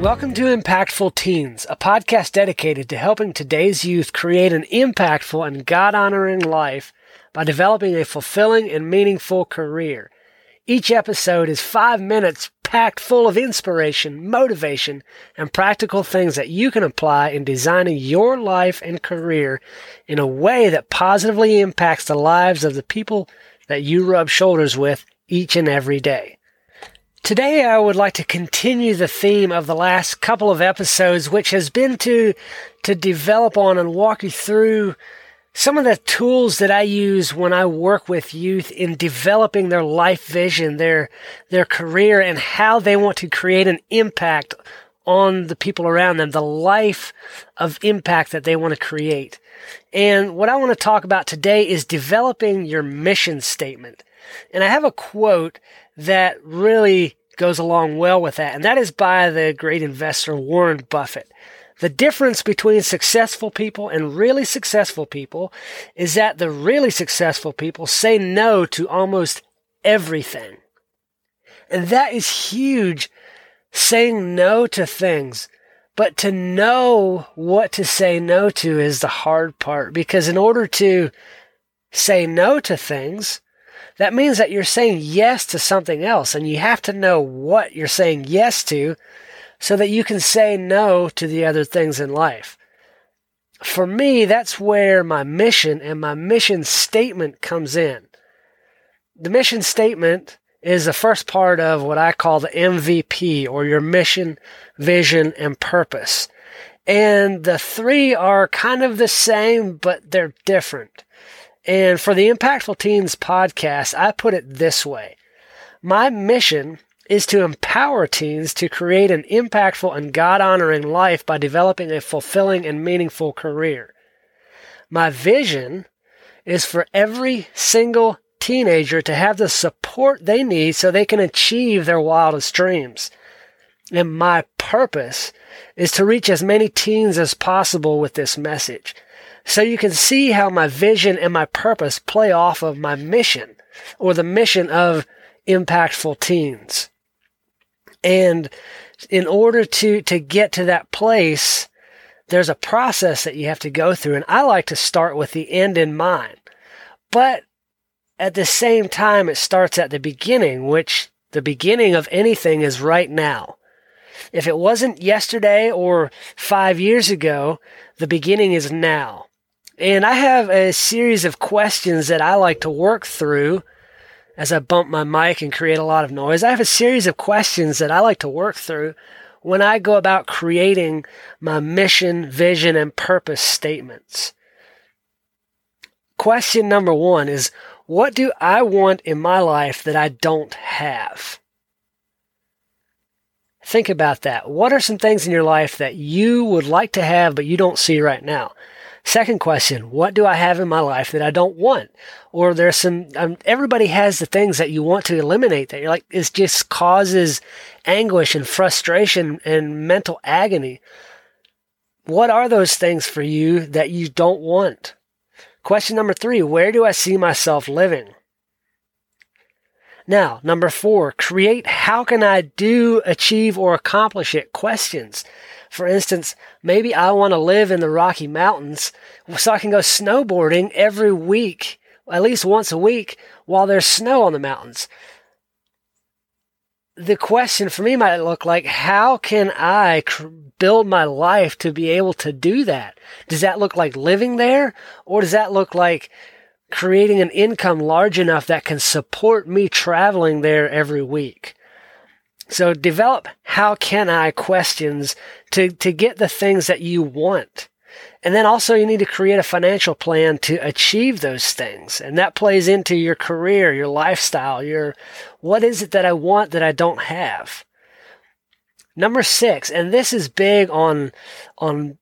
Welcome to Impactful Teens, a podcast dedicated to helping today's youth create an impactful and God honoring life by developing a fulfilling and meaningful career. Each episode is five minutes packed full of inspiration, motivation, and practical things that you can apply in designing your life and career in a way that positively impacts the lives of the people that you rub shoulders with each and every day. Today, I would like to continue the theme of the last couple of episodes, which has been to, to develop on and walk you through some of the tools that I use when I work with youth in developing their life vision, their, their career, and how they want to create an impact on the people around them, the life of impact that they want to create. And what I want to talk about today is developing your mission statement. And I have a quote that really goes along well with that, and that is by the great investor Warren Buffett. The difference between successful people and really successful people is that the really successful people say no to almost everything. And that is huge, saying no to things. But to know what to say no to is the hard part because in order to say no to things, that means that you're saying yes to something else and you have to know what you're saying yes to so that you can say no to the other things in life. For me, that's where my mission and my mission statement comes in. The mission statement is the first part of what I call the MVP or your mission, vision, and purpose. And the three are kind of the same, but they're different. And for the Impactful Teens podcast, I put it this way. My mission is to empower teens to create an impactful and God honoring life by developing a fulfilling and meaningful career. My vision is for every single teenager to have the support they need so they can achieve their wildest dreams. And my purpose is to reach as many teens as possible with this message. So you can see how my vision and my purpose play off of my mission or the mission of impactful teens. And in order to, to get to that place, there's a process that you have to go through. And I like to start with the end in mind. But at the same time, it starts at the beginning, which the beginning of anything is right now. If it wasn't yesterday or five years ago, the beginning is now. And I have a series of questions that I like to work through as I bump my mic and create a lot of noise. I have a series of questions that I like to work through when I go about creating my mission, vision, and purpose statements. Question number one is What do I want in my life that I don't have? Think about that. What are some things in your life that you would like to have but you don't see right now? Second question, what do I have in my life that I don't want? Or there's some, um, everybody has the things that you want to eliminate that you're like, it just causes anguish and frustration and mental agony. What are those things for you that you don't want? Question number three, where do I see myself living? Now, number four, create how can I do, achieve, or accomplish it questions. For instance, maybe I want to live in the Rocky Mountains so I can go snowboarding every week, at least once a week, while there's snow on the mountains. The question for me might look like, how can I cr- build my life to be able to do that? Does that look like living there? Or does that look like creating an income large enough that can support me traveling there every week? So develop how can I questions to, to get the things that you want. And then also you need to create a financial plan to achieve those things. And that plays into your career, your lifestyle, your, what is it that I want that I don't have? Number six, and this is big on, on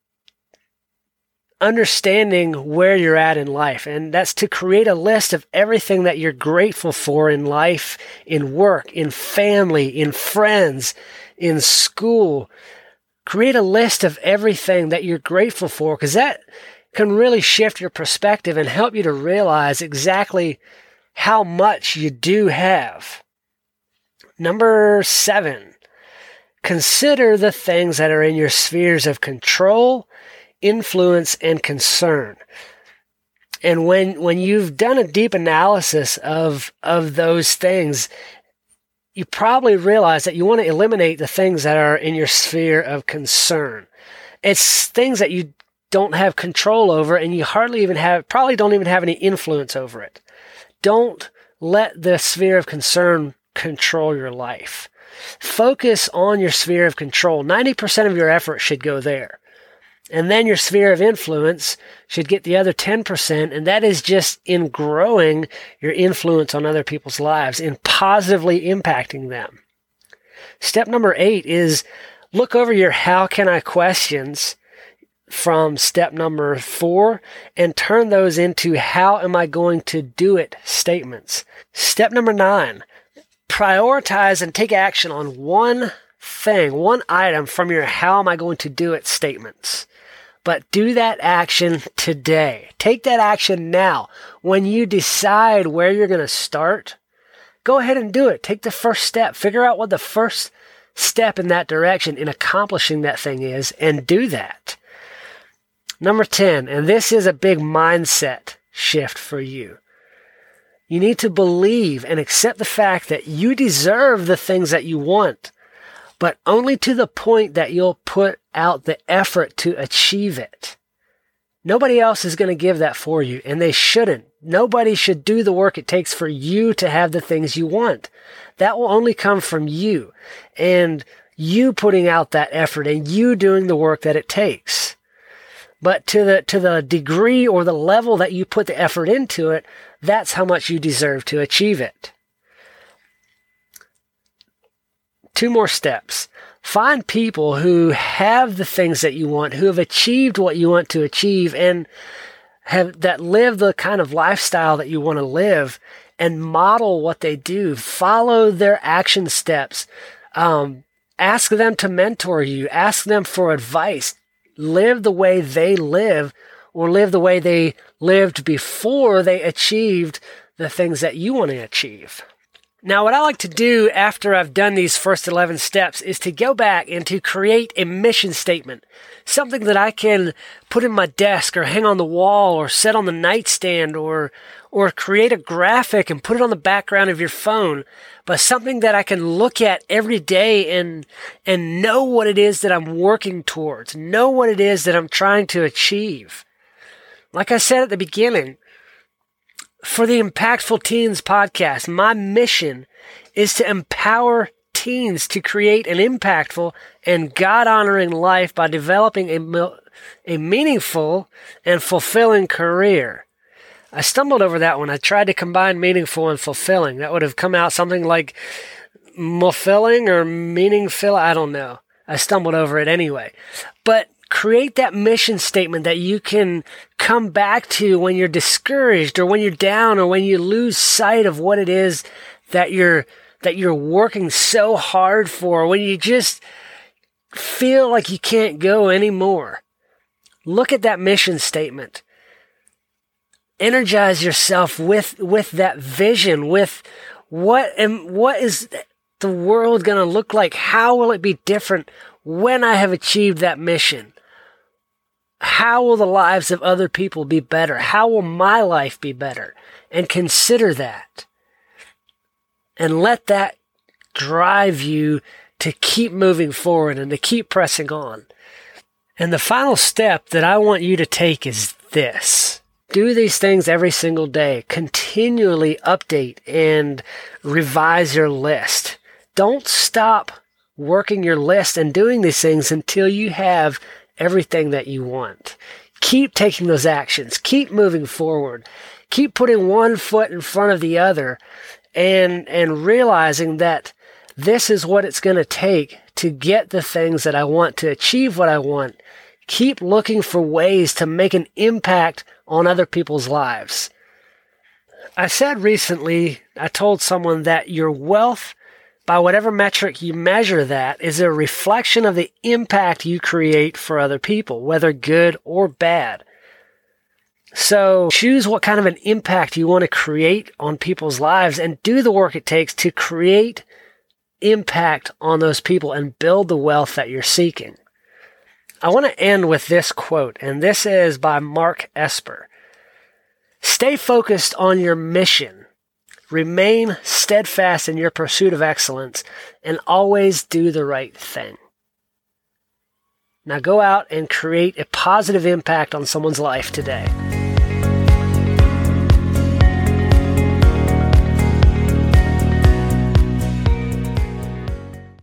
understanding where you're at in life. And that's to create a list of everything that you're grateful for in life, in work, in family, in friends, in school. Create a list of everything that you're grateful for because that can really shift your perspective and help you to realize exactly how much you do have. Number seven, consider the things that are in your spheres of control, influence, and concern. And when, when you've done a deep analysis of, of those things, you probably realize that you want to eliminate the things that are in your sphere of concern. It's things that you don't have control over and you hardly even have, probably don't even have any influence over it. Don't let the sphere of concern control your life. Focus on your sphere of control. 90% of your effort should go there. And then your sphere of influence should get the other 10%. And that is just in growing your influence on other people's lives, in positively impacting them. Step number eight is look over your how can I questions from step number four and turn those into how am I going to do it statements. Step number nine, prioritize and take action on one thing, one item from your how am I going to do it statements. But do that action today. Take that action now. When you decide where you're going to start, go ahead and do it. Take the first step. Figure out what the first step in that direction in accomplishing that thing is and do that. Number 10, and this is a big mindset shift for you. You need to believe and accept the fact that you deserve the things that you want, but only to the point that you'll put out the effort to achieve it. Nobody else is going to give that for you, and they shouldn't. Nobody should do the work it takes for you to have the things you want. That will only come from you and you putting out that effort and you doing the work that it takes. But to the, to the degree or the level that you put the effort into it, that's how much you deserve to achieve it. Two more steps. Find people who have the things that you want, who have achieved what you want to achieve and have that live the kind of lifestyle that you want to live and model what they do. Follow their action steps. Um, ask them to mentor you. Ask them for advice. Live the way they live or live the way they lived before they achieved the things that you want to achieve. Now, what I like to do after I've done these first 11 steps is to go back and to create a mission statement. Something that I can put in my desk or hang on the wall or set on the nightstand or, or create a graphic and put it on the background of your phone. But something that I can look at every day and, and know what it is that I'm working towards, know what it is that I'm trying to achieve. Like I said at the beginning, for the Impactful Teens podcast, my mission is to empower teens to create an impactful and God honoring life by developing a, a meaningful and fulfilling career. I stumbled over that when I tried to combine meaningful and fulfilling. That would have come out something like fulfilling or meaningful. I don't know. I stumbled over it anyway. But create that mission statement that you can come back to when you're discouraged or when you're down or when you lose sight of what it is that you're that you're working so hard for when you just feel like you can't go anymore. Look at that mission statement. Energize yourself with with that vision with what and what is the world going to look like? How will it be different when i have achieved that mission how will the lives of other people be better? How will my life be better? And consider that. And let that drive you to keep moving forward and to keep pressing on. And the final step that I want you to take is this. Do these things every single day. Continually update and revise your list. Don't stop working your list and doing these things until you have everything that you want. Keep taking those actions. Keep moving forward. Keep putting one foot in front of the other and, and realizing that this is what it's going to take to get the things that I want, to achieve what I want. Keep looking for ways to make an impact on other people's lives. I said recently, I told someone that your wealth by whatever metric you measure that, is a reflection of the impact you create for other people, whether good or bad. So choose what kind of an impact you want to create on people's lives and do the work it takes to create impact on those people and build the wealth that you're seeking. I want to end with this quote, and this is by Mark Esper. Stay focused on your mission. Remain steadfast in your pursuit of excellence and always do the right thing. Now go out and create a positive impact on someone's life today.